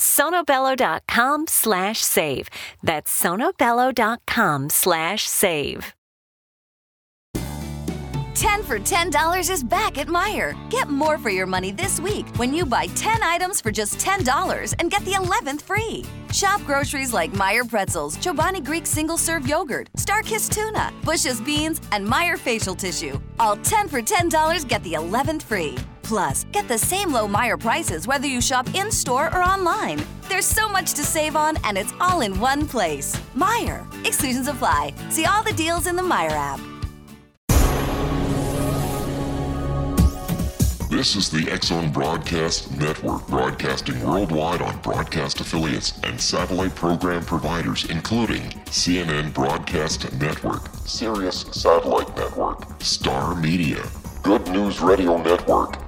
sonobello.com slash save. That's sonobello.com slash save. 10 for $10 is back at Meijer. Get more for your money this week when you buy 10 items for just $10 and get the 11th free. Shop groceries like Meijer pretzels, Chobani Greek single serve yogurt, Starkist tuna, Bush's beans, and Meijer facial tissue. All 10 for $10 get the 11th free. Plus, get the same low Meijer prices whether you shop in store or online. There's so much to save on, and it's all in one place. Meijer. Exclusions apply. See all the deals in the Meijer app. This is the X Zone Broadcast Network, broadcasting worldwide on broadcast affiliates and satellite program providers, including CNN Broadcast Network, Sirius Satellite Network, Star Media, Good News Radio Network,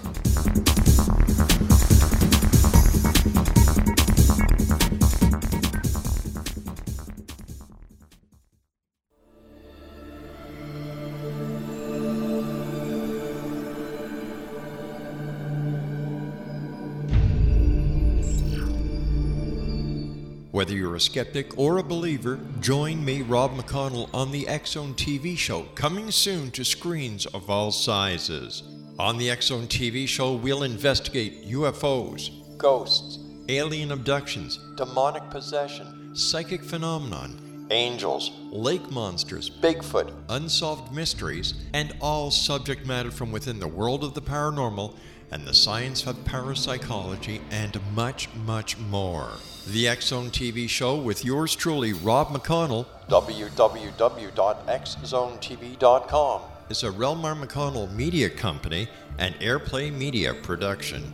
skeptic or a believer, join me, Rob McConnell, on the X Zone TV show, coming soon to screens of all sizes. On the X Zone TV show, we'll investigate UFOs, ghosts, alien abductions, demonic possession, psychic phenomenon, angels, lake monsters, Bigfoot, unsolved mysteries, and all subject matter from within the world of the paranormal and the science of parapsychology, and much, much more. The X Zone TV show with yours truly, Rob McConnell, www.xzonetv.com, is a Relmar McConnell media company and Airplay Media production.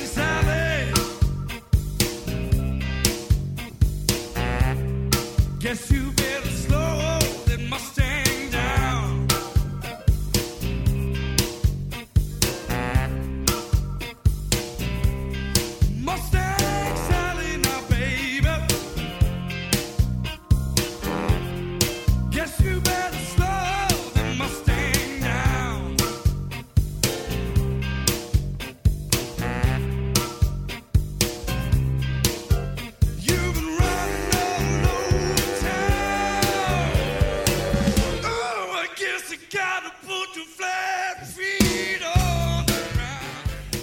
Guess you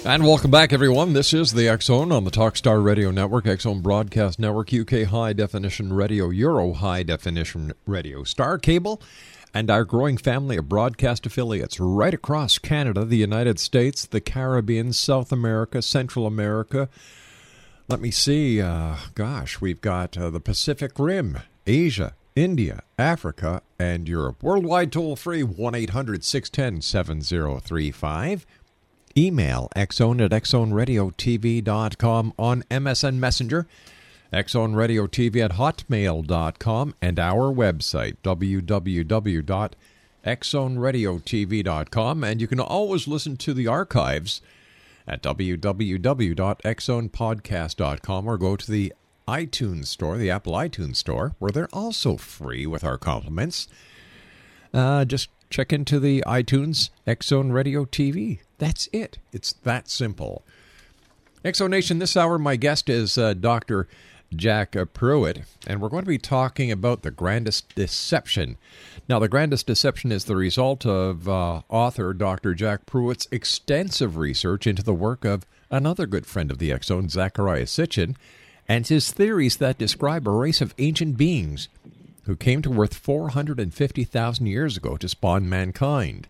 And welcome back, everyone. This is the Zone on the Talkstar Radio Network, Zone Broadcast Network, UK High Definition Radio, Euro High Definition Radio, Star Cable, and our growing family of broadcast affiliates right across Canada, the United States, the Caribbean, South America, Central America. Let me see. Uh, gosh, we've got uh, the Pacific Rim, Asia, India, Africa, and Europe. Worldwide toll free 1 800 610 7035. Email xzone at xzoneradiotv.com on MSN Messenger, xzoneradiotv at hotmail.com, and our website, www.xzoneradiotv.com. And you can always listen to the archives at www.xzonepodcast.com or go to the iTunes store, the Apple iTunes store, where they're also free with our compliments. Uh, just check into the iTunes Zone Radio TV. That's it. It's that simple. Exonation, this hour, my guest is uh, Dr. Jack Pruett, and we're going to be talking about the grandest deception. Now, the grandest deception is the result of uh, author Dr. Jack Pruett's extensive research into the work of another good friend of the Zone, Zecharia Sitchin, and his theories that describe a race of ancient beings who came to Earth 450,000 years ago to spawn mankind.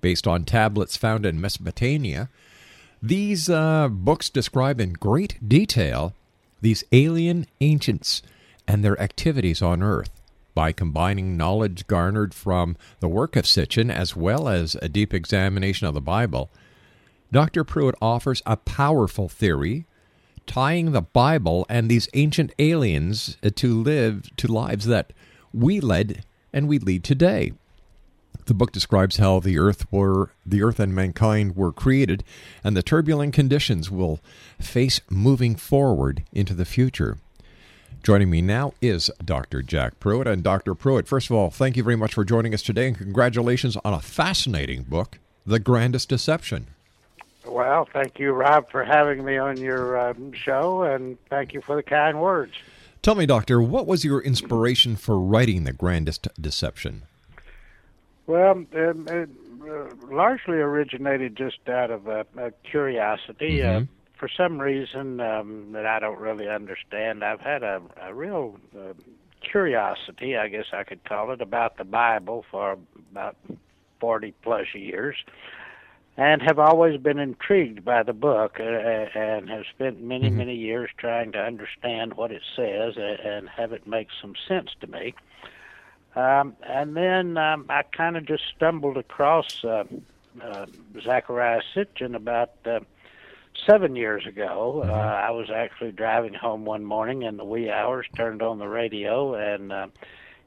Based on tablets found in Mesopotamia, these uh, books describe in great detail these alien ancients and their activities on Earth. By combining knowledge garnered from the work of Sitchin as well as a deep examination of the Bible, Dr. Pruett offers a powerful theory tying the Bible and these ancient aliens uh, to live to lives that we led and we lead today. The book describes how the earth were the earth and mankind were created and the turbulent conditions we'll face moving forward into the future. Joining me now is Dr. Jack Pruett. And Dr. Pruett, first of all, thank you very much for joining us today and congratulations on a fascinating book, The Grandest Deception. Well, thank you, Rob, for having me on your um, show, and thank you for the kind words. Tell me, Doctor, what was your inspiration for writing The Grandest Deception? Well, um, it uh, largely originated just out of uh, uh, curiosity. Uh, for some reason um, that I don't really understand, I've had a, a real uh, curiosity, I guess I could call it, about the Bible for about 40 plus years. And have always been intrigued by the book, uh, and have spent many, many years trying to understand what it says uh, and have it make some sense to me. Um, and then um, I kind of just stumbled across uh, uh, Zecharia Sitchin about uh, seven years ago. Uh, I was actually driving home one morning in the wee hours, turned on the radio, and uh,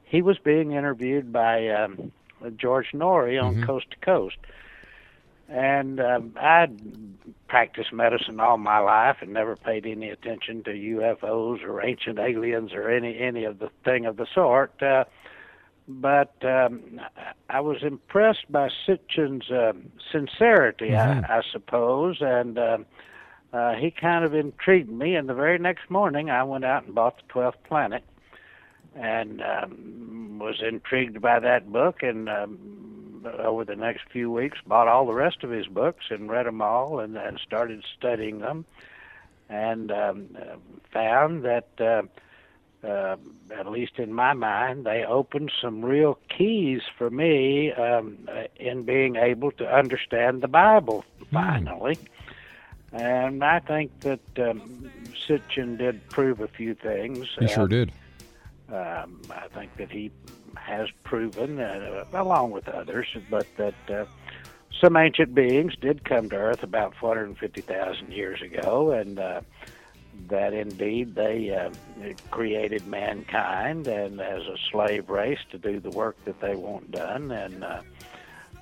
he was being interviewed by um, George Noory on Coast to Coast. And um, I'd practiced medicine all my life and never paid any attention to UFOs or ancient aliens or any any of the thing of the sort. Uh, but um, I was impressed by Sitchin's uh, sincerity, I, I suppose, and um uh, he kind of intrigued me. And the very next morning, I went out and bought the Twelfth Planet, and um, was intrigued by that book. And um, over the next few weeks, bought all the rest of his books and read them all, and, and started studying them, and um, uh, found that. Uh, uh, at least in my mind, they opened some real keys for me um, uh, in being able to understand the Bible finally. And I think that um, Sitchin did prove a few things. He sure Uh, did. Um, I think that he has proven, uh, along with others, but that uh, some ancient beings did come to Earth about 450,000 years ago, and uh, that indeed they uh, created mankind and as a slave race to do the work that they want done. And uh,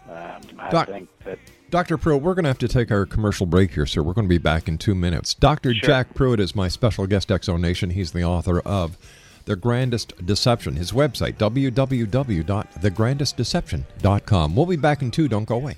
um, I Doc- think that Dr. Pruett, we're going to have to take our commercial break here, sir. We're going to be back in two minutes. Dr. Sure. Jack Pruett is my special guest, Exonation. He's the author of The Grandest Deception. His website, www.thegrandestdeception.com. We'll be back in two. Don't go away.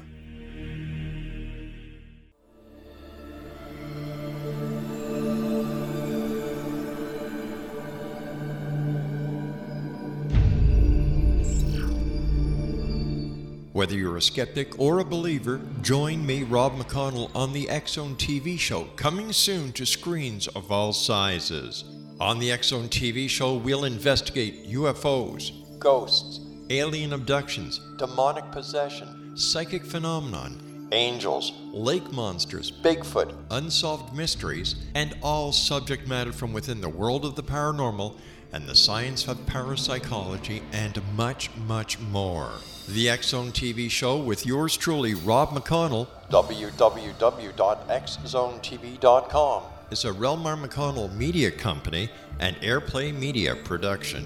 Whether you're a skeptic or a believer, join me, Rob McConnell, on the Zone TV show, coming soon to screens of all sizes. On the Zone TV show, we'll investigate UFOs, ghosts, alien abductions, demonic possession, psychic phenomenon, angels, lake monsters, Bigfoot, unsolved mysteries, and all subject matter from within the world of the paranormal and the science of parapsychology, and much, much more. The X Zone TV show with yours truly, Rob McConnell, www.xzonetv.com, is a Relmar McConnell media company and Airplay Media production.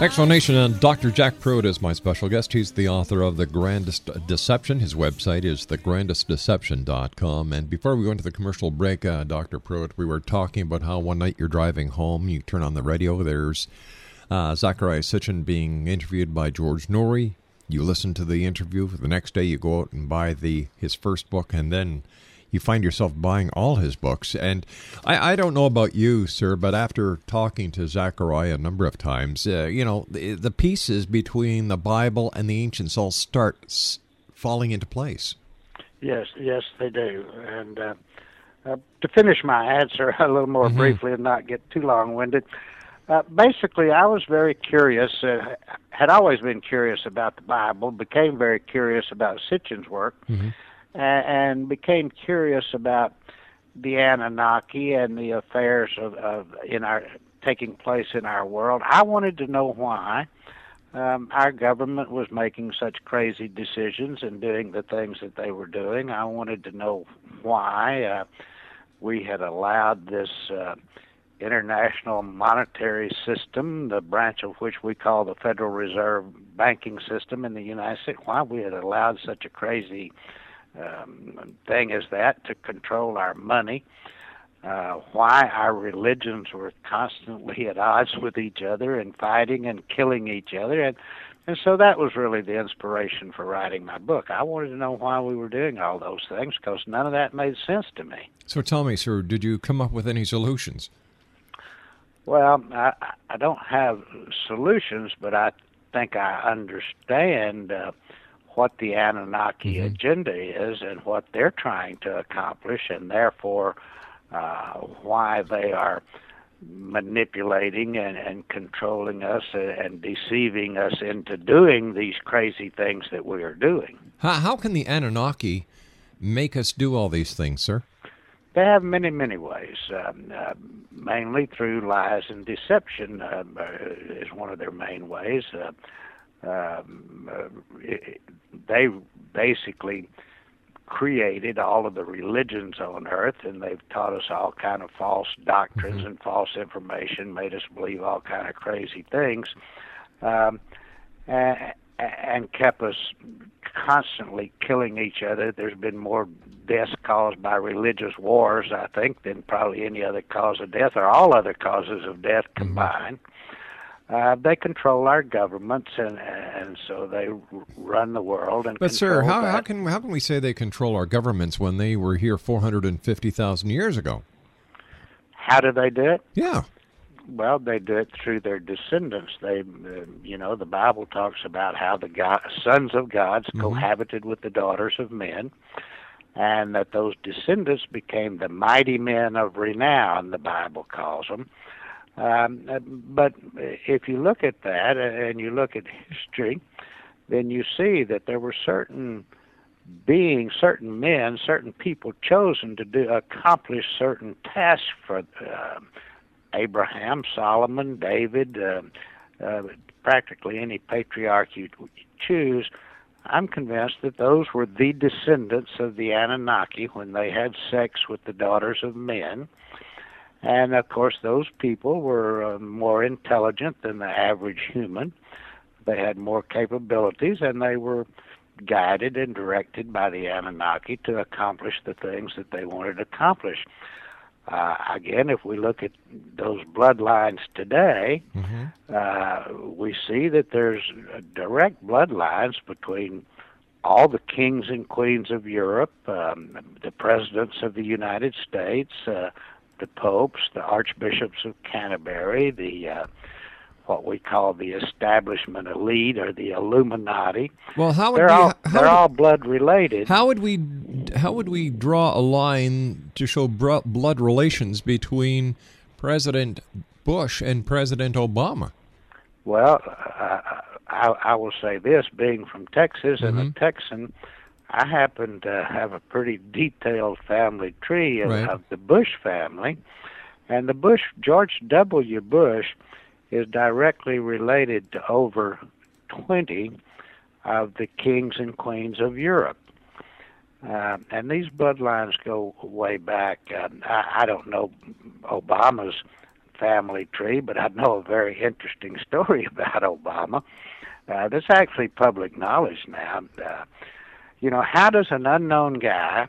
Explanation And and Dr. Jack Pruett is my special guest. He's the author of The Grandest Deception. His website is thegrandestdeception.com. And before we go into the commercial break, uh, Dr. Pruett, we were talking about how one night you're driving home, you turn on the radio, there's uh, Zecharia Sitchin being interviewed by George Noory. You listen to the interview. The next day, you go out and buy the his first book, and then you find yourself buying all his books. And I, I don't know about you, sir, but after talking to Zecharia a number of times, uh, you know, the, the pieces between the Bible and the ancients all start s- falling into place. Yes, yes, they do. And uh, uh, to finish my answer a little more Mm-hmm. briefly and not get too long-winded, uh, basically, I was very curious. Uh, had always been curious about the Bible. Became very curious about Sitchin's work, Mm-hmm. a- and became curious about the Anunnaki and the affairs of, of in our taking place in our world. I wanted to know why um, our government was making such crazy decisions and doing the things that they were doing. I wanted to know why uh, we had allowed this uh, international monetary system, the branch of which we call the Federal Reserve banking system in the United States, why we had allowed such a crazy um, thing as that to control our money. Uh, why our religions were constantly at odds with each other and fighting and killing each other and and so that was really the inspiration for writing my book. I wanted to know why we were doing all those things because none of that made sense to me. So tell me, sir, did you come up with any solutions? Well, I, I don't have solutions, but I think I understand uh, what the Anunnaki agenda is and what they're trying to accomplish, and therefore uh, why they are manipulating and, and controlling us and, and deceiving us into doing these crazy things that we are doing. How, how can the Anunnaki make us do all these things, sir? They have many, many ways, um, uh, mainly through lies and deception um, uh, is one of their main ways. Uh, um, uh, it, they basically created all of the religions on earth, and they've taught us all kind of false doctrines and false information, made us believe all kind of crazy things, um, and, and kept us constantly killing each other. There's been more deaths caused by religious wars, I think, than probably any other cause of death or all other causes of death combined. Uh, they control our governments, and and so they run the world. And But sir, how, that. how can how can we say they control our governments when they were here four hundred and fifty thousand years ago? How do they do it? Yeah. Well, they do it through their descendants. They, uh, you know, the Bible talks about how the God, sons of gods cohabited with the daughters of men, and that those descendants became the mighty men of renown. The Bible calls them. Um, but if you look at that uh, and you look at history, then you see that there were certain beings, certain men, certain people chosen to do accomplish certain tasks for uh, Abraham, Solomon, David, uh, uh, practically any patriarch you choose. I'm convinced that those were the descendants of the Anunnaki when they had sex with the daughters of men. And of course, those people were uh, more intelligent than the average human. They had more capabilities, and they were guided and directed by the Anunnaki to accomplish the things that they wanted to accomplish. Uh, again, if we look at those bloodlines today, uh, we see that there's direct bloodlines between all the kings and queens of Europe, um, the presidents of the United States, uh, the popes, the archbishops of Canterbury, the uh, what we call the establishment elite or the Illuminati. Well, how would they're we, all they're would- all blood related. How would we how would we draw a line to show blood relations between President Bush and President Obama? Well, uh, I, I will say this: being from Texas and a Texan, I happen to have a pretty detailed family tree of, Right. of the Bush family, and the Bush George W. Bush is directly related to over twenty of the kings and queens of Europe. Uh, and these bloodlines go way back. Um, I, I don't know Obama's family tree, but I know a very interesting story about Obama. Uh, that's actually public knowledge now. Uh, you know, how does an unknown guy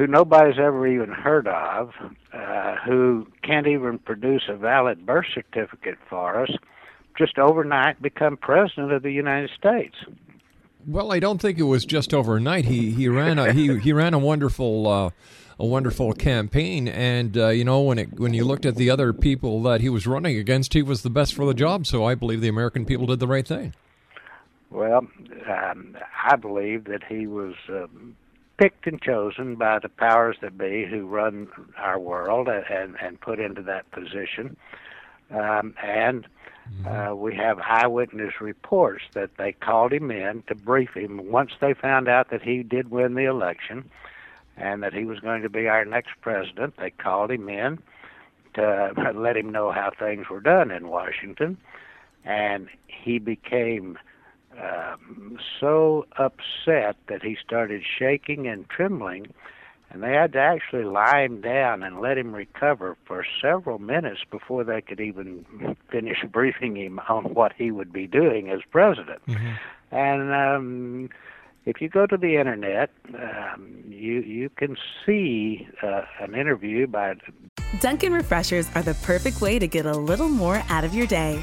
who nobody's ever even heard of, uh, who can't even produce a valid birth certificate for us, just overnight become president of the United States? Well, I don't think it was just overnight. He he ran a he he ran a wonderful uh, a wonderful campaign, and uh, you know when it when you looked at the other people that he was running against, he was the best for the job. So I believe the American people did the right thing. Well, um, I believe that he was um, picked and chosen by the powers that be who run our world and and put into that position, um, and. Uh, we have eyewitness reports that they called him in to brief him once they found out that he did win the election and that he was going to be our next president. They called him in to let him know how things were done in Washington, and he became um, so upset that he started shaking and trembling and they had to actually lie him down and let him recover for several minutes before they could even finish briefing him on what he would be doing as president. Mm-hmm. And um, if you go to the internet, um, you you can see uh, an interview by. Dunkin' Refreshers are the perfect way to get a little more out of your day.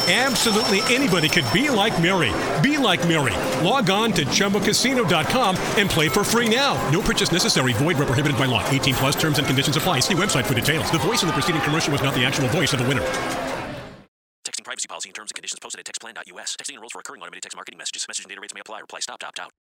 Absolutely anybody could be like Mary. Be like Mary. Log on to ChumbaCasino.com and play for free now. No purchase necessary. Void where prohibited by law. 18 plus terms and conditions apply. See website for details. The voice in the preceding commercial was not the actual voice of the winner. Texting privacy policy and terms and conditions posted at textplan.us. Texting enrolls for recurring automated text marketing messages. Message and data rates may apply. Reply stop to opt out.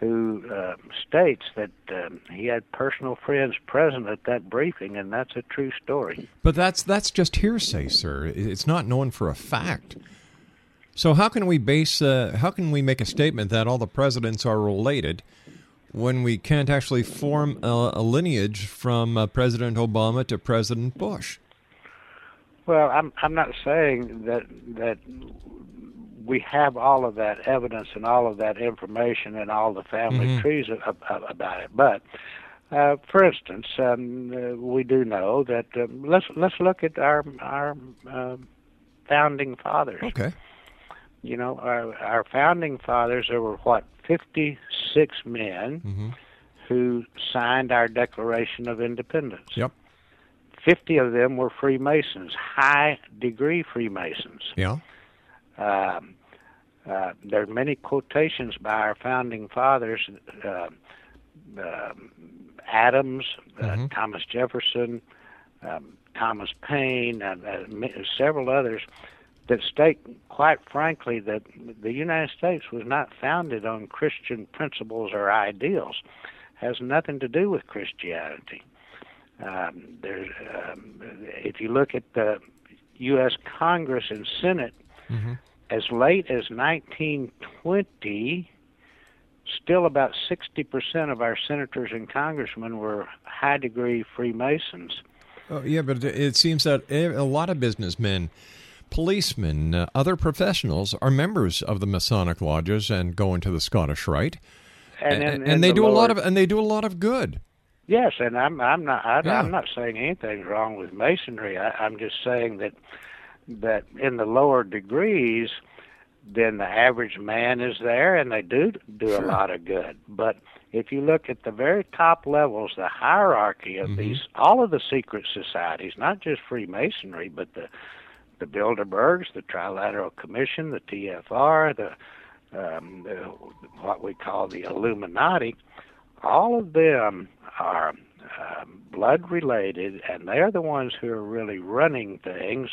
who uh, states that um, he had personal friends present at that briefing, and that's a true story. But that's that's just hearsay, sir. It's not known for a fact. So how can we base? Uh, how can we make a statement that all the presidents are related when we can't actually form a, a lineage from uh, President Obama to President Bush? Well, I'm I'm not saying that that we have all of that evidence and all of that information and all the family Mhm. trees about it. But uh, for instance, um, uh, we do know that um, let's let's look at our our um founding fathers. Okay. You know, our our founding fathers. There were what fifty six men Mhm. who signed our Declaration of Independence. Yep. Fifty of them were Freemasons, high degree Freemasons. Yeah. Um, uh, there are many quotations by our founding fathers, uh, um Adams, uh, Mhm. Thomas Jefferson, um, Thomas Paine, and uh, several others that state, quite frankly, that the United States was not founded on Christian principles or ideals. Has nothing to do with Christianity. Um, there's, um, if you look at the U.S. Congress and Senate, Mhm. As late as 1920, still about 60% of our senators and congressmen were high degree Freemasons. Oh, yeah, but it seems that a lot of businessmen, policemen, uh, other professionals are members of the Masonic lodges and go into the Scottish Rite, And, and, and, they the do a lot of and they do a lot of good. Yes, and I'm I'm not I, Yeah. I'm not saying anything's wrong with masonry. I, I'm just saying that that in the lower degrees, then the average man is there, and they do do a lot of good. But if you look at the very top levels, the hierarchy of these, all of the secret societies, not just Freemasonry, but the the Bilderbergs, the Trilateral Commission, the TFR, the um, the, what we call the Illuminati, all of them are um, blood related, and they're the ones who are really running things.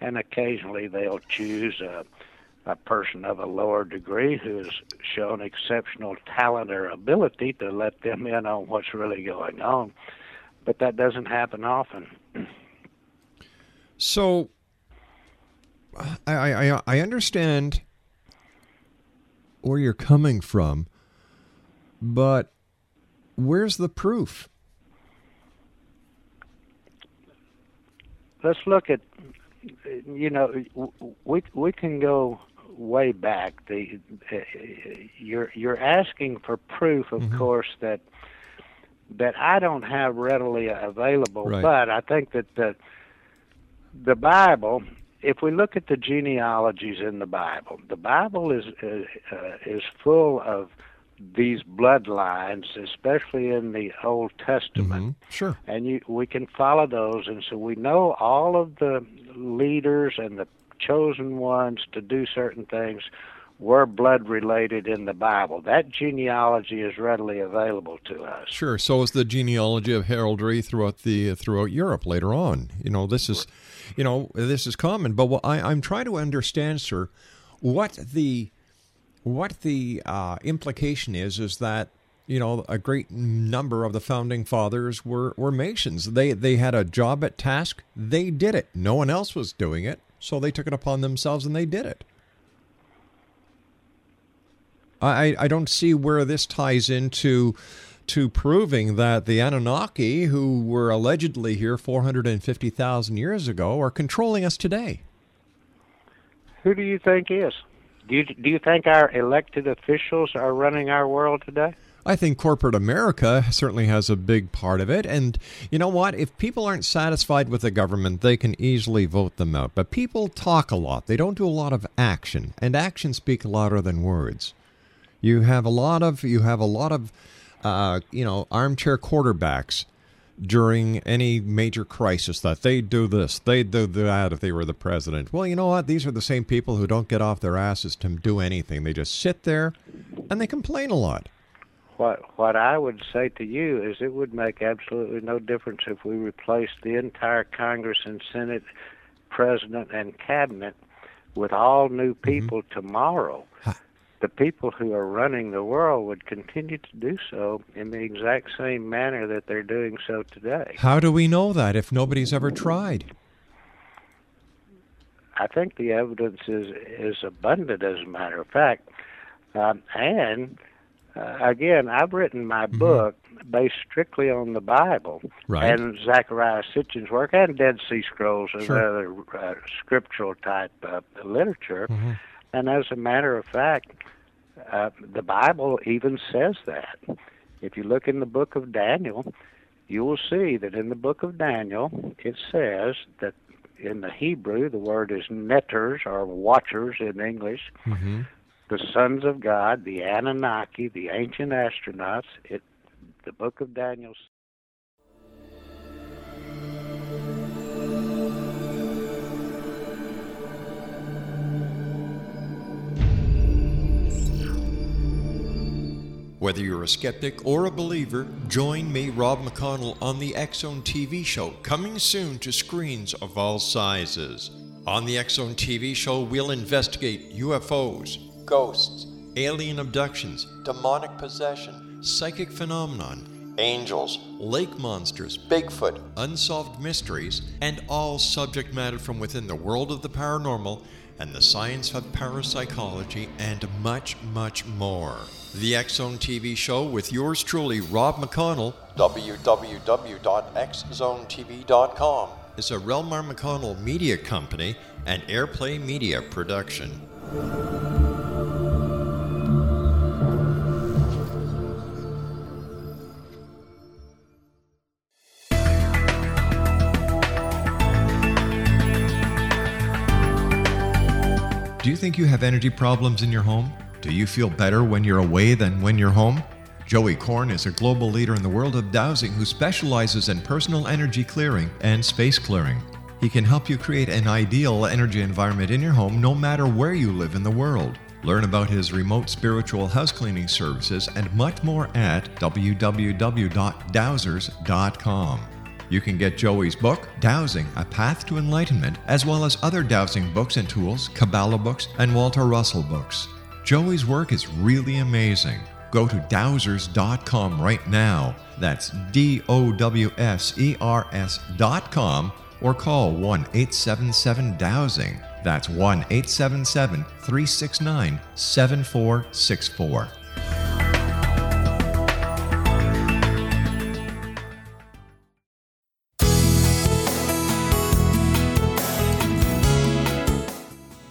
And occasionally they'll choose a, a person of a lower degree who has shown exceptional talent or ability to let them in on what's really going on. But that doesn't happen often. So, I, I I- I understand where you're coming from, but where's the proof? let's look at you know we we can go way back the uh, you're you're asking for proof of course that that I don't have readily available Right. but I think that the the Bible if we look at the genealogies in the Bible the Bible is uh, uh, is full of these bloodlines especially in the Old Testament mm-hmm. Sure. and you we can follow those and so we know all of the leaders and the chosen ones to do certain things were blood related in the bible that genealogy is readily available to us Sure. So is the genealogy of heraldry throughout the throughout Europe later on. You know, this is, you know, this is common. But I, I'm trying to understand, sir, what the what the uh, implication is is that you know a great number of the founding fathers were were Masons. They they had a job at task. They did it. No one else was doing it, so they took it upon themselves and they did it. I, I don't see where this ties into to proving that the Anunnaki, who were allegedly here 450,000 years ago, are controlling us today. who do you think is do you do you think our elected officials are running our world today I think corporate America certainly has a big part of it. And you know what? If people aren't satisfied with the government, they can easily vote them out. But people talk a lot, they don't do a lot of action. And actions speak louder than words. You have a lot of you have a lot of uh, you know armchair quarterbacks during any major crisis that they'd do this, they'd do that if they were the president. Well, you know what? These are the same people who don't get off their asses to do anything. They just sit there and they complain a lot. What what I would say to you is it would make absolutely no difference if we replaced the entire Congress and Senate, President and Cabinet with all new mm-hmm. people tomorrow. The people who are running the world would continue to do so in the exact same manner that they're doing so today. How do we know that if nobody's ever tried? I think the evidence is is abundant, as a matter of fact. Um, and uh, again, I've written my book based strictly on the Bible Right. and Zecharia Sitchin's work and Dead Sea Scrolls and Sure. other uh, scriptural type uh, literature. Mm-hmm. And as a matter of fact, uh, the Bible even says that. If you look in the book of Daniel, you will see that in the book of Daniel, it says that in the Hebrew, the word is netters or watchers in English. Mm-hmm. The sons of God, the Anunnaki, the ancient astronauts. It, the book of Daniel Whether you're a skeptic or a believer, join me, Rob McConnell, on the Zone TV show, coming soon to screens of all sizes. On the Zone TV show, we'll investigate UFOs, ghosts, alien abductions, demonic possession, psychic phenomenon, angels, lake monsters, Bigfoot, unsolved mysteries, and all subject matter from within the world of the paranormal and the science of parapsychology, and much, much more. The X Zone TV show with yours truly, Rob McConnell, www.xzonetv.com, is a Relmar McConnell media company and Airplay Media production. Do you think you have energy problems in your home? Do you feel better when you're away than when you're home? Joey Korn is a global leader in the world of dowsing who specializes in personal energy clearing and space clearing. He can help you create an ideal energy environment in your home no matter where you live in the world. Learn about his remote spiritual house cleaning services and much more at www.dowsers.com. You can get Joey's book, Dowsing A Path to Enlightenment, as well as other dowsing books and tools, Kabbalah books, and Walter Russell books. Joey's work is really amazing. Go to dowsers.com right now. That's D O W S E R S.com or call 1 877 Dowsing. That's 1 877 369 7464.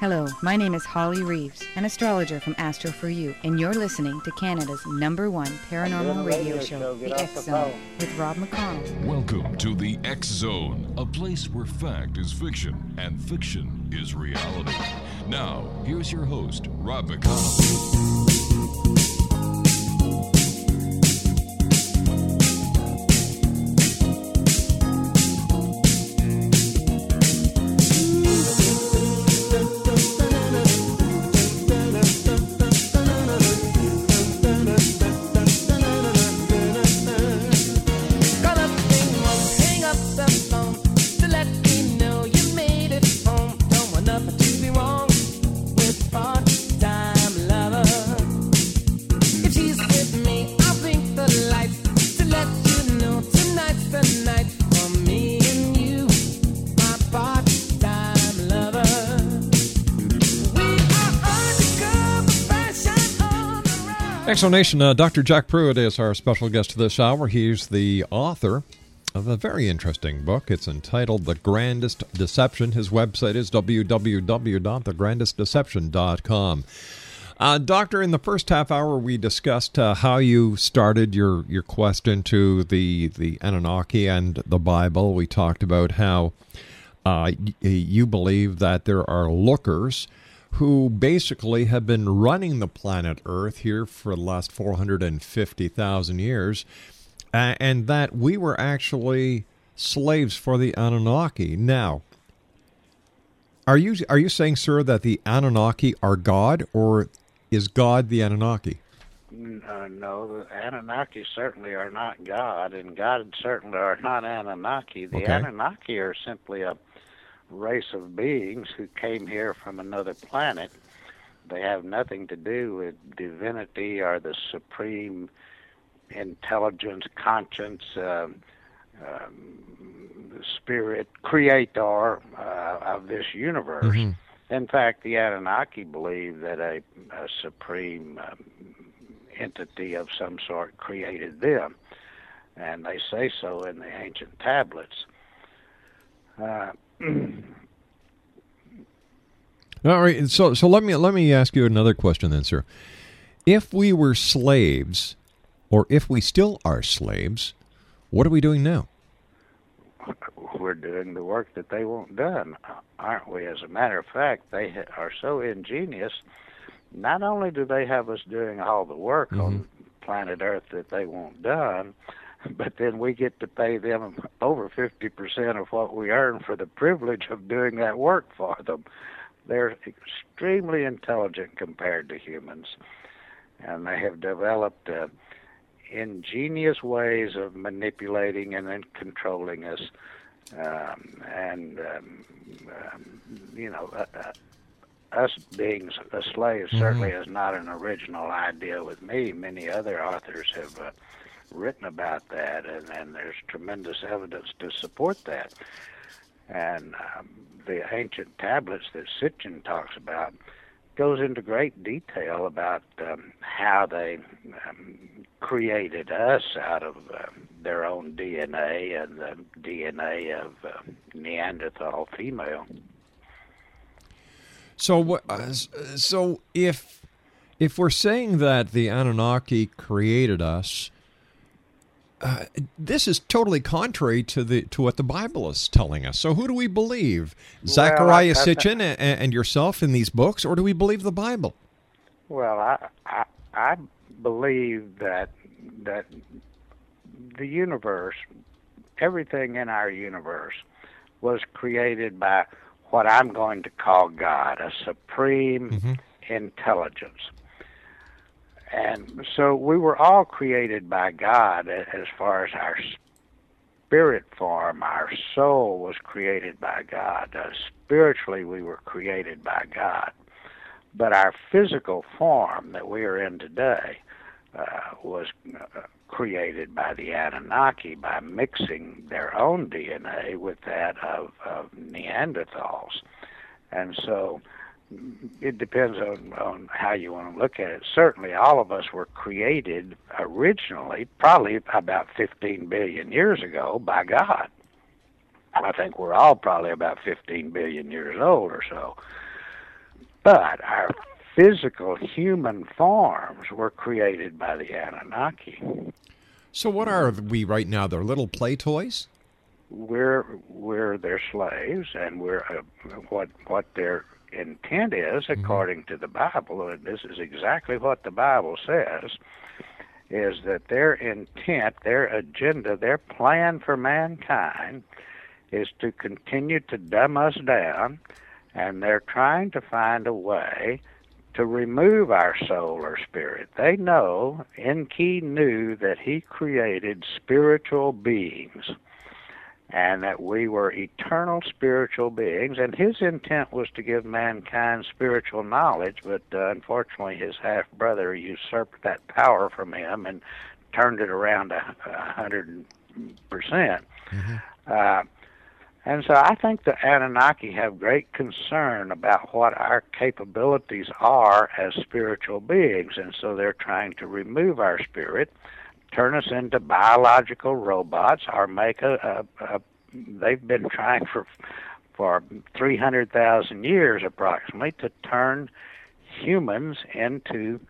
Hello, my name is Holly Reeves, an astrologer from Astro for You, and you're listening to Canada's number one paranormal radio show, The X Zone, with Rob McConnell. Welcome to the X Zone, a place where fact is fiction and fiction is reality. Now, here's your host, Rob McConnell. Run. Explanation uh, Dr. Jack Pruett is our special guest this hour. He's the author of a very interesting book. It's entitled The Grandest Deception. His website is www.thegrandestdeception.com. Uh, doctor, in the first half hour, we discussed uh, how you started your, your quest into the, the Anunnaki and the Bible. We talked about how uh, you believe that there are lookers who basically have been running the planet Earth here for the last 450,000 years, uh, and that we were actually slaves for the Anunnaki. Now, are you are you saying, sir, that the Anunnaki are God, or is God the Anunnaki? Uh, no, the Anunnaki certainly are not God, and God certainly are not Anunnaki. The Okay. Anunnaki are simply a race of beings who came here from another planet. They have nothing to do with divinity or the supreme intelligence, conscience, um, um, spirit, creator uh, of this universe. Mm-hmm. In fact, the Anunnaki believe that a, a supreme um, entity of some sort created them, and they say so in the ancient tablets. Uh, Mm. All right. So so let me let me ask you another question then, sir. If we were slaves, or if we still are slaves, what are we doing now? we're doing the work that they want done, aren't we? As a matter of fact, they are so ingenious. Not only do they have us doing all the work mm-hmm. on planet Earth that they want done, but then we get to pay them over 50% of what we earn for the privilege of doing that work for them. They're extremely intelligent compared to humans, and they have developed uh, ingenious ways of manipulating and then controlling us. Um, and, um, um, you know, uh, uh, us being a slave certainly is not an original idea with me. Many other authors have uh, written about that, and, and there's tremendous evidence to support that. And um, the ancient tablets that Sitchin talks about goes into great detail about um, how they um, created us out of um, their own DNA and the DNA of uh, Neanderthal female. So? Uh, so if if we're saying that the Anunnaki created us, uh, this is totally contrary to the to what the Bible is telling us. So who do we believe? Well, Zecharia Sitchin and, and yourself in these books, or do we believe the Bible? Well, I, I I believe that that the universe, everything in our universe, was created by what I'm going to call God, a supreme intelligence. And so we were all created by God as far as our spirit form, our soul was created by God. Uh, spiritually, we were created by God. But our physical form that we are in today uh, was uh, created by the Anunnaki by mixing their own DNA with that of, of Neanderthals. And so it depends on, on how you want to look at it. Certainly, all of us were created originally, probably about 15 billion years ago, by God. I think we're all probably about 15 billion years old or so. But our physical human forms were created by the Anunnaki. So what are we right now? They're little play toys. We're we're their slaves, and we're uh, what what their intent is, mm-hmm. according to the Bible. And this is exactly what the Bible says: is that their intent, their agenda, their plan for mankind is to continue to dumb us down, and they're trying to find a way to remove our soul or spirit. They know, Enki knew that he created spiritual beings and that we were eternal spiritual beings, and his intent was to give mankind spiritual knowledge, but uh, unfortunately his half brother usurped that power from him and turned it around a, hundred percent. Uh, and so I think the Anunnaki have great concern about what our capabilities are as spiritual beings, and so they're trying to remove our spirit, turn us into biological robots, or make a. a, a they've been trying for for three hundred thousand years approximately to turn humans into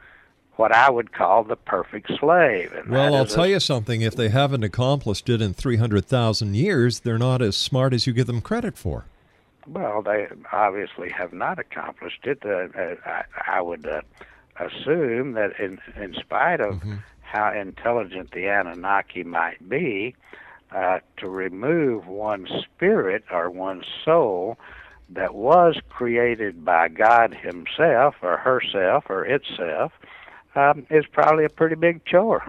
what I would call the perfect slave. And Well, I'll is a tell you something. If they haven't accomplished it in 300,000 years, they're not as smart as you give them credit for. Well, they obviously have not accomplished it. Uh, uh, I, I would uh, assume that, in in spite of how intelligent the Anunnaki might be, uh, to remove one spirit or one soul that was created by God Himself or herself or itself um, is probably a pretty big chore.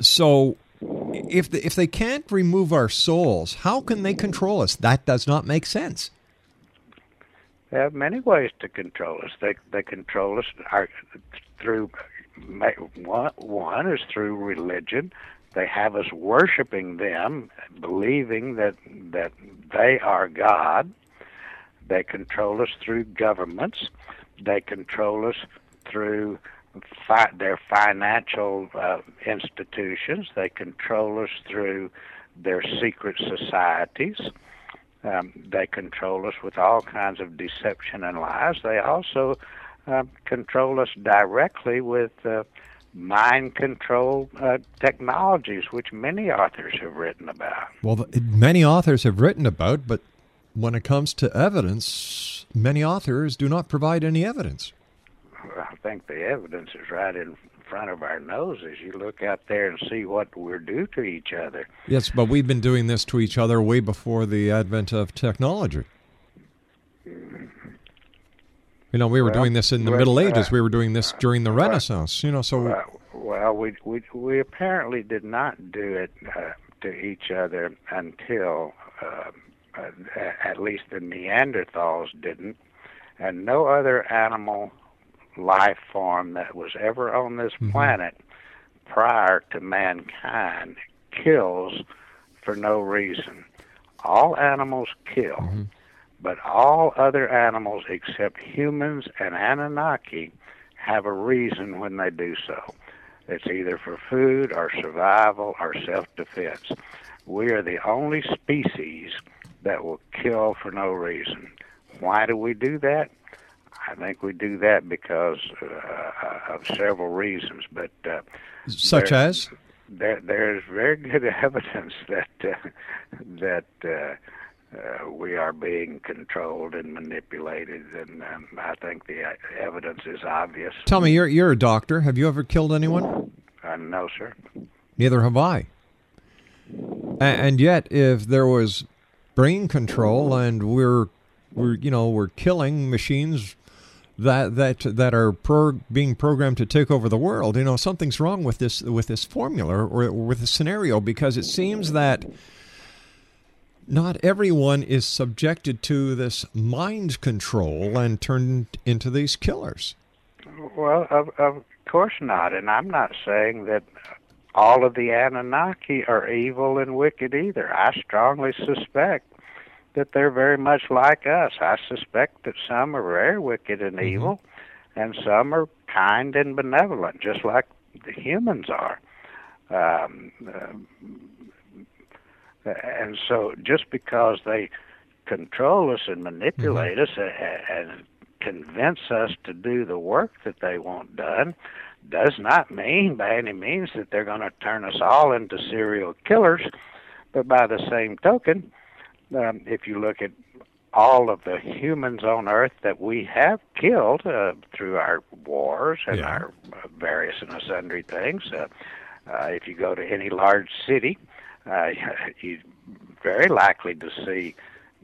So, if the, if they can't remove our souls, how can they control us? That does not make sense. They have many ways to control us. They they control us our, through one is through religion. They have us worshiping them, believing that that they are God. They control us through governments. They control us through fi- their financial uh, institutions. They control us through their secret societies. Um, they control us with all kinds of deception and lies. They also uh, control us directly with uh, mind control uh, technologies, which many authors have written about. Well, the, many authors have written about, but when it comes to evidence, many authors do not provide any evidence. I think the evidence is right in front of our noses. You look out there and see what we're due to each other. Yes, but we've been doing this to each other way before the advent of technology. You know, we were Well, doing this in the well, Middle Ages. We were doing this during the Renaissance. You know, so well, we we we apparently did not do it uh, to each other until uh, uh, at least the Neanderthals didn't, and no other animal life form that was ever on this planet prior to mankind kills for no reason. All animals kill, but all other animals except humans and Anunnaki have a reason when they do so. It's either for food or survival or self defense. We are the only species that will kill for no reason. Why do we do that? I think we do that because uh, of several reasons, but uh, such there- as there there's very good evidence that uh, that uh, we are being controlled and manipulated, and um, I think the uh, evidence is obvious. tell me, you're you're a doctor. Have you ever killed anyone? Uh, no, sir. Neither have I. A- and yet, if there was brain control and we're we're you know we're killing machines that that that are pro- being programmed to take over the world, you know something's wrong with this with this formula or, or with the scenario because it seems that not everyone is subjected to this mind control and turned into these killers. Well, of, of course not, and I'm not saying that all of the Anunnaki are evil and wicked either. I strongly suspect that they're very much like us. I suspect that some are very wicked and evil, and some are kind and benevolent, just like the humans are. Um, uh, and so, just because they control us and manipulate us and, and convince us to do the work that they want done, does not mean by any means that they're going to turn us all into serial killers. But by the same token, um, if you look at all of the humans on Earth that we have killed uh, through our wars and Yeah. our various and sundry things, uh, uh, if you go to any large city, uh, you're very likely to see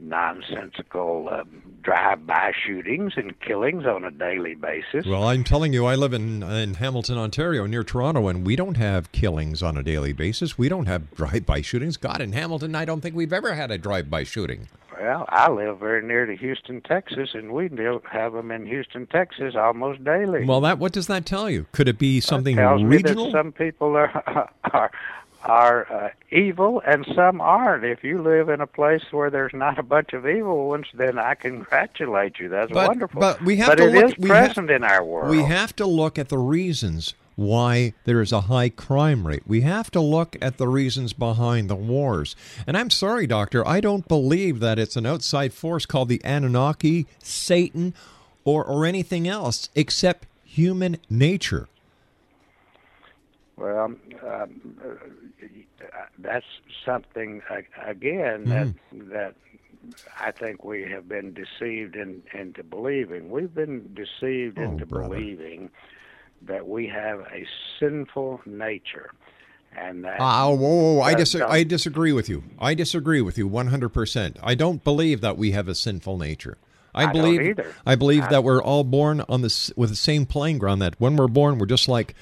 nonsensical um, drive-by shootings and killings on a daily basis. Well, I'm telling you, I live in in Hamilton, Ontario, near Toronto, and we don't have killings on a daily basis. We don't have drive-by shootings. God, in Hamilton, I don't think we've ever had a drive-by shooting. Well, I live very near to Houston, Texas, and we do have them in Houston, Texas, almost daily. Well, that what does that tell you? Could it be something tells regional? me that some people are are are uh, evil and some aren't. If you live in a place where there's not a bunch of evil ones, then I congratulate you. That's But- wonderful. but we have but to it look- is we ha- present in our world. We have to look at the reasons why there is a high crime rate. We have to look at the reasons behind the wars. And I'm sorry, Doctor, I don't believe that it's an outside force called the Anunnaki, Satan, or, or anything else except human nature. Well, um, uh, that's something again Mm-hmm. that that I think we have been deceived in, into believing. We've been deceived Oh, into brother. believing that we have a sinful nature, and that. Ah, whoa, whoa, whoa. I, dis- I disagree with you. I disagree with you 100%. I don't believe that we have a sinful nature. I, I believe either. I believe I- that we're all born on this with the same playing ground that when we're born we're just like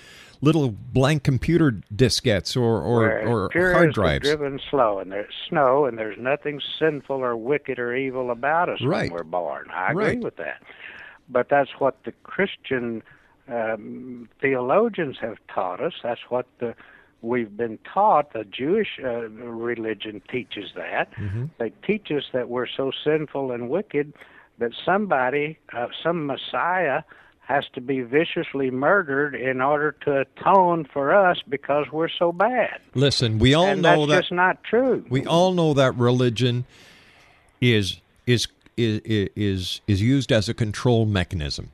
little blank computer diskettes or or, or hard drives. driven slow, and there's snow, and there's nothing sinful or wicked or evil about us Right. when we're born. I agree Right. with that. But that's what the Christian um, theologians have taught us. That's what the we've been taught. The Jewish uh, religion teaches that. Mm-hmm. They teach us that we're so sinful and wicked that somebody, uh, some Messiah, has to be viciously murdered in order to atone for us because we're so bad. Listen, we all and know that's that just not true. we all know that religion is is is is is used as a control mechanism.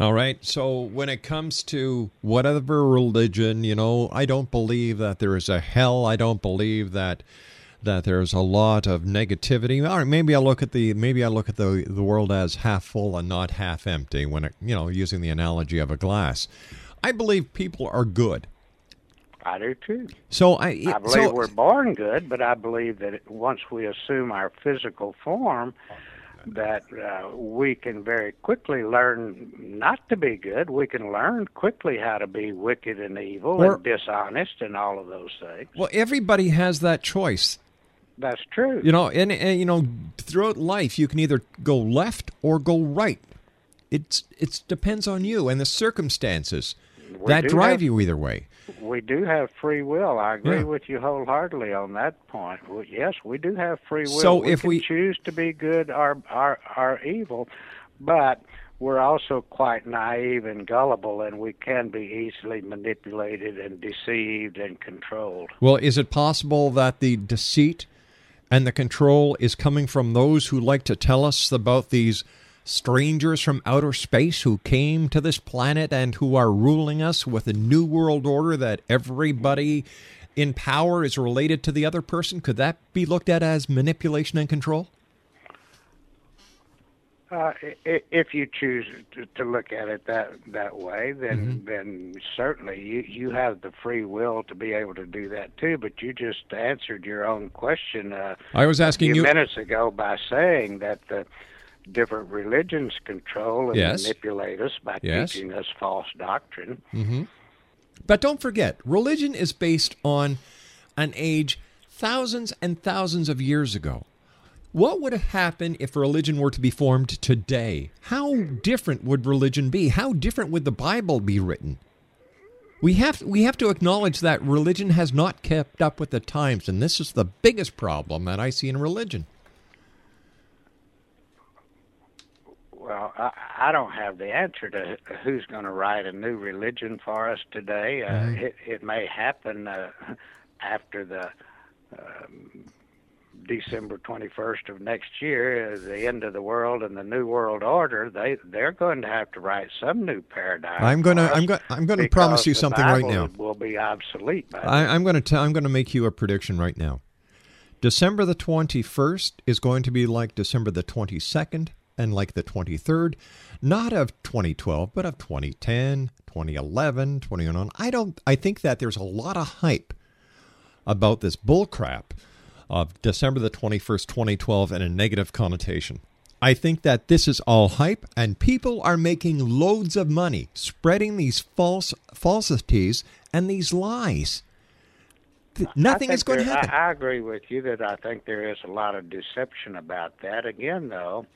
All right. So when it comes to whatever religion, you know, I don't believe that there is a hell. I don't believe that that there's a lot of negativity. All right, maybe I look at the maybe I look at the the world as half full and not half empty when it, you know, using the analogy of a glass. I believe people are good. I do too. So I I believe so, we're born good, but I believe that once we assume our physical form, that uh, we can very quickly learn not to be good. We can learn quickly how to be wicked and evil Or- and dishonest and all of those things. well everybody has that choice. That's true. You know, and, and you know, throughout life, you can either go left or go right. It's it depends on you and the circumstances We that drive have- you either way. We do have free will. I agree Yeah. with you wholeheartedly on that point. Well, yes, we do have free will. So we if we- choose to be good or, or evil, but we're also quite naive and gullible, and we can be easily manipulated and deceived and controlled. Well, is it possible that the deceit and the control is coming from those who like to tell us about these strangers from outer space who came to this planet and who are ruling us with a new world order that everybody in power is related to the other person? Could that be looked at as manipulation and control? Uh, if you choose to, to look at it that that way, then Mm-hmm. then certainly you you have the free will to be able to do that too. But you just answered your own question. Uh, I was asking a few you- minutes ago by saying that the different religions control and Yes. manipulate us by Yes. teaching us false doctrine. Mm-hmm. But don't forget, religion is based on an age thousands and thousands of years ago. What would happen if religion were to be formed today? How different would religion be? How different would the Bible be written? We have we have to acknowledge that religion has not kept up with the times, and this is the biggest problem that I see in religion. Well, I, I don't have the answer to who's going to write a new religion for us today. Uh, it, it may happen uh, after the um, December 21st of next year, the end of the world and the new world order. They they're going to have to write some new paradigm. I'm gonna- I'm go- I'm gonna promise you something right now. Will be obsolete I, I'm going to tell. I'm going to make you a prediction right now. December the 21st is going to be like December the 22nd and like the 23rd, not of 2012, but of 2010, 2011, 2009. I don't. I think that there's a lot of hype about this bullcrap of December the 21st, 2012, and a negative connotation. I think that this is all hype, and people are making loads of money spreading these false falsities and these lies. Th- Nothing is going to happen. I, I agree with you that I think there is a lot of deception about that. Again, though,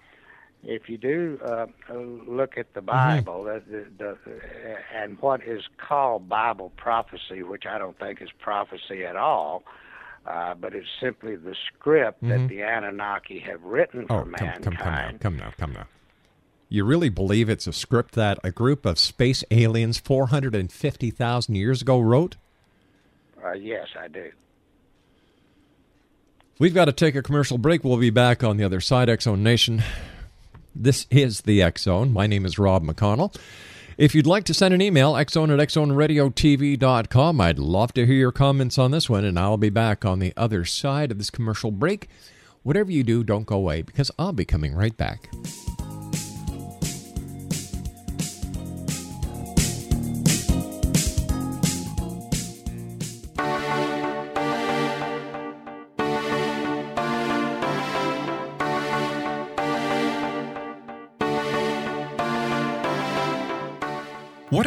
if you do uh, look at the Bible the, the, the, and what is called Bible prophecy, which I don't think is prophecy at all, uh, but it's simply the script Mhm. that the Anunnaki have written for Oh, come, mankind. come, come now, come now, come now. You really believe it's a script that a group of space aliens 450,000 years ago wrote? Uh, yes, I do. We've got to take a commercial break. We'll be back on the other side, Zone Nation. This is the Zone. My name is Rob McConnell. If you'd like to send an email, xzone at xzoneradiotv.com, I'd love to hear your comments on this one, and I'll be back on the other side of this commercial break Whatever you do, don't go away because I'll be coming right back.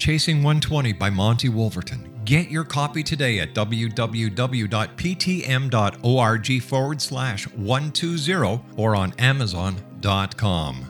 Chasing 120 by Monty Wolverton. Get your copy today at www.ptm.org forward slash 120 or on amazon.com.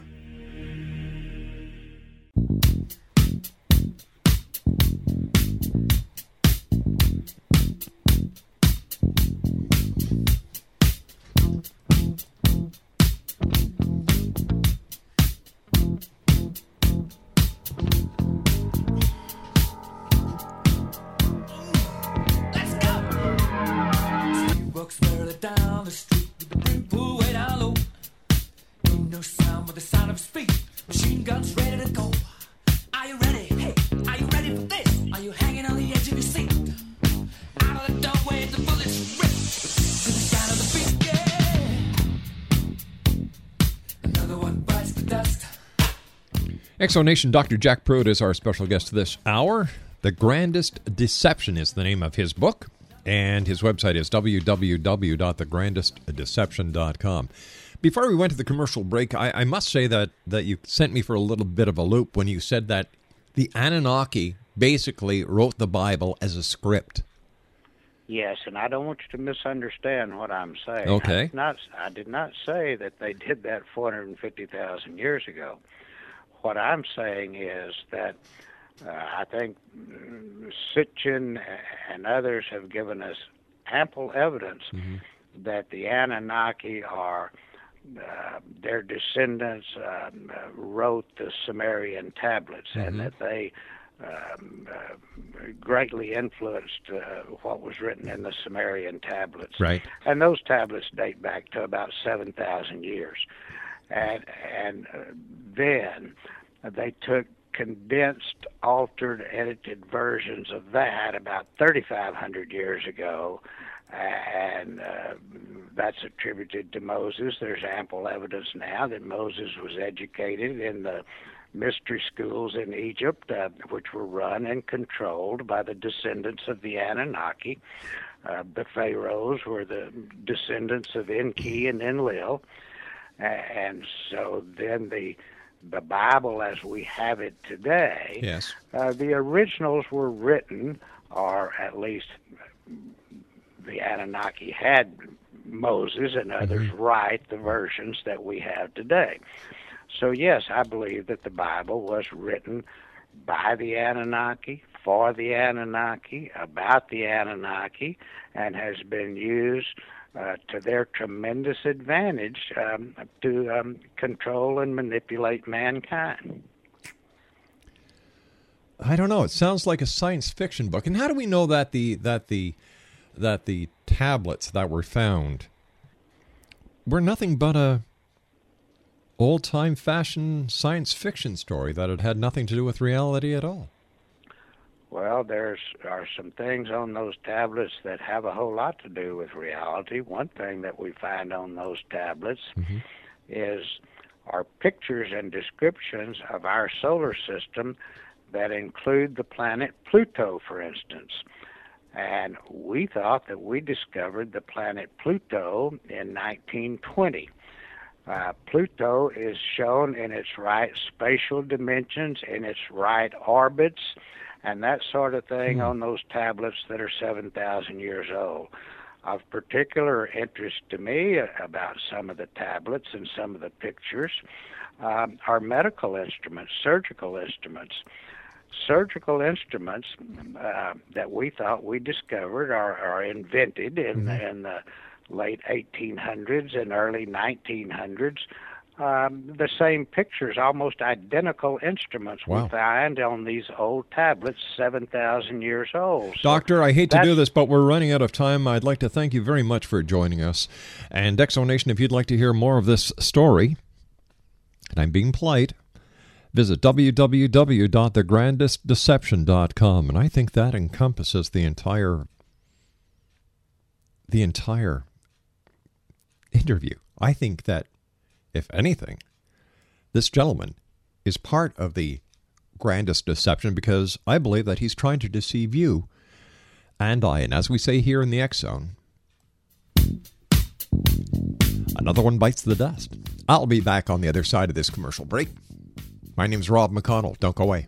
Thank you. X Zone Nation Dr. Jack Pruett is our special guest this hour. The Grandest Deception is the name of his book, and his website is www.thegrandestdeception.com. Before we went to the commercial break, I, I must say that, that you sent me for a little bit of a loop when you said that The Anunnaki basically wrote the Bible as a script. Yes, and I don't want you to misunderstand what I'm saying. Okay. I did not, I did not say that they did that 450,000 years ago. What I'm saying is that uh, I think Sitchin and others have given us ample evidence that the Anunnaki are uh, their descendants um, wrote the Sumerian tablets, and that they um, uh, greatly influenced uh, what was written in the Sumerian tablets. Right. And those tablets date back to about 7,000 years. And, and then they took condensed, altered, edited versions of that about 3,500 years ago. And uh, that's attributed to Moses. There's ample evidence now that Moses was educated in the mystery schools in Egypt, uh, which were run and controlled by the descendants of the Anunnaki. Uh, the pharaohs were the descendants of Enki and Enlil, and so then the the Bible as we have it today. Yes. Uh, the originals were written, or at least the Anunnaki had Moses and others write the versions that we have today. So, yes, I believe that the Bible was written by the Anunnaki, for the Anunnaki, about the Anunnaki, and has been used uh, to their tremendous advantage um, to um, control and manipulate mankind. I don't know. It sounds like a science fiction book. And how do we know that the that the that the tablets that were found were nothing but a old time fashion science fiction story that it had nothing to do with reality at all? Well, there's are some things on those tablets that have a whole lot to do with reality. One thing that we find on those tablets is are pictures and descriptions of our solar system that include the planet Pluto, for instance. And we thought that we discovered the planet Pluto in 1920. Uh, Pluto is shown in its right spatial dimensions, in its right orbits, and that sort of thing on those tablets that are 7,000 years old. Of particular interest to me about some of the tablets and some of the pictures um, are medical instruments, surgical instruments. Surgical instruments uh, that we thought we discovered are, are invented in, in the late 1800s and early 1900s. Um, the same pictures, almost identical instruments Wow. we find on these old tablets, 7,000 years old. So Doctor, I hate to do this, but we're running out of time. I'd like to thank you very much for joining us. And X Zone Nation, if you'd like to hear more of this story, and I'm being polite, visit www.thegrandestdeception.com. And I think that encompasses the entire the entire interview. I think that, if anything, this gentleman is part of the grandest deception because I believe that he's trying to deceive you and I. And as we say here in the X Zone, another one bites the dust. I'll be back on the other side of this commercial break. My name's Rob McConnell. Don't go away.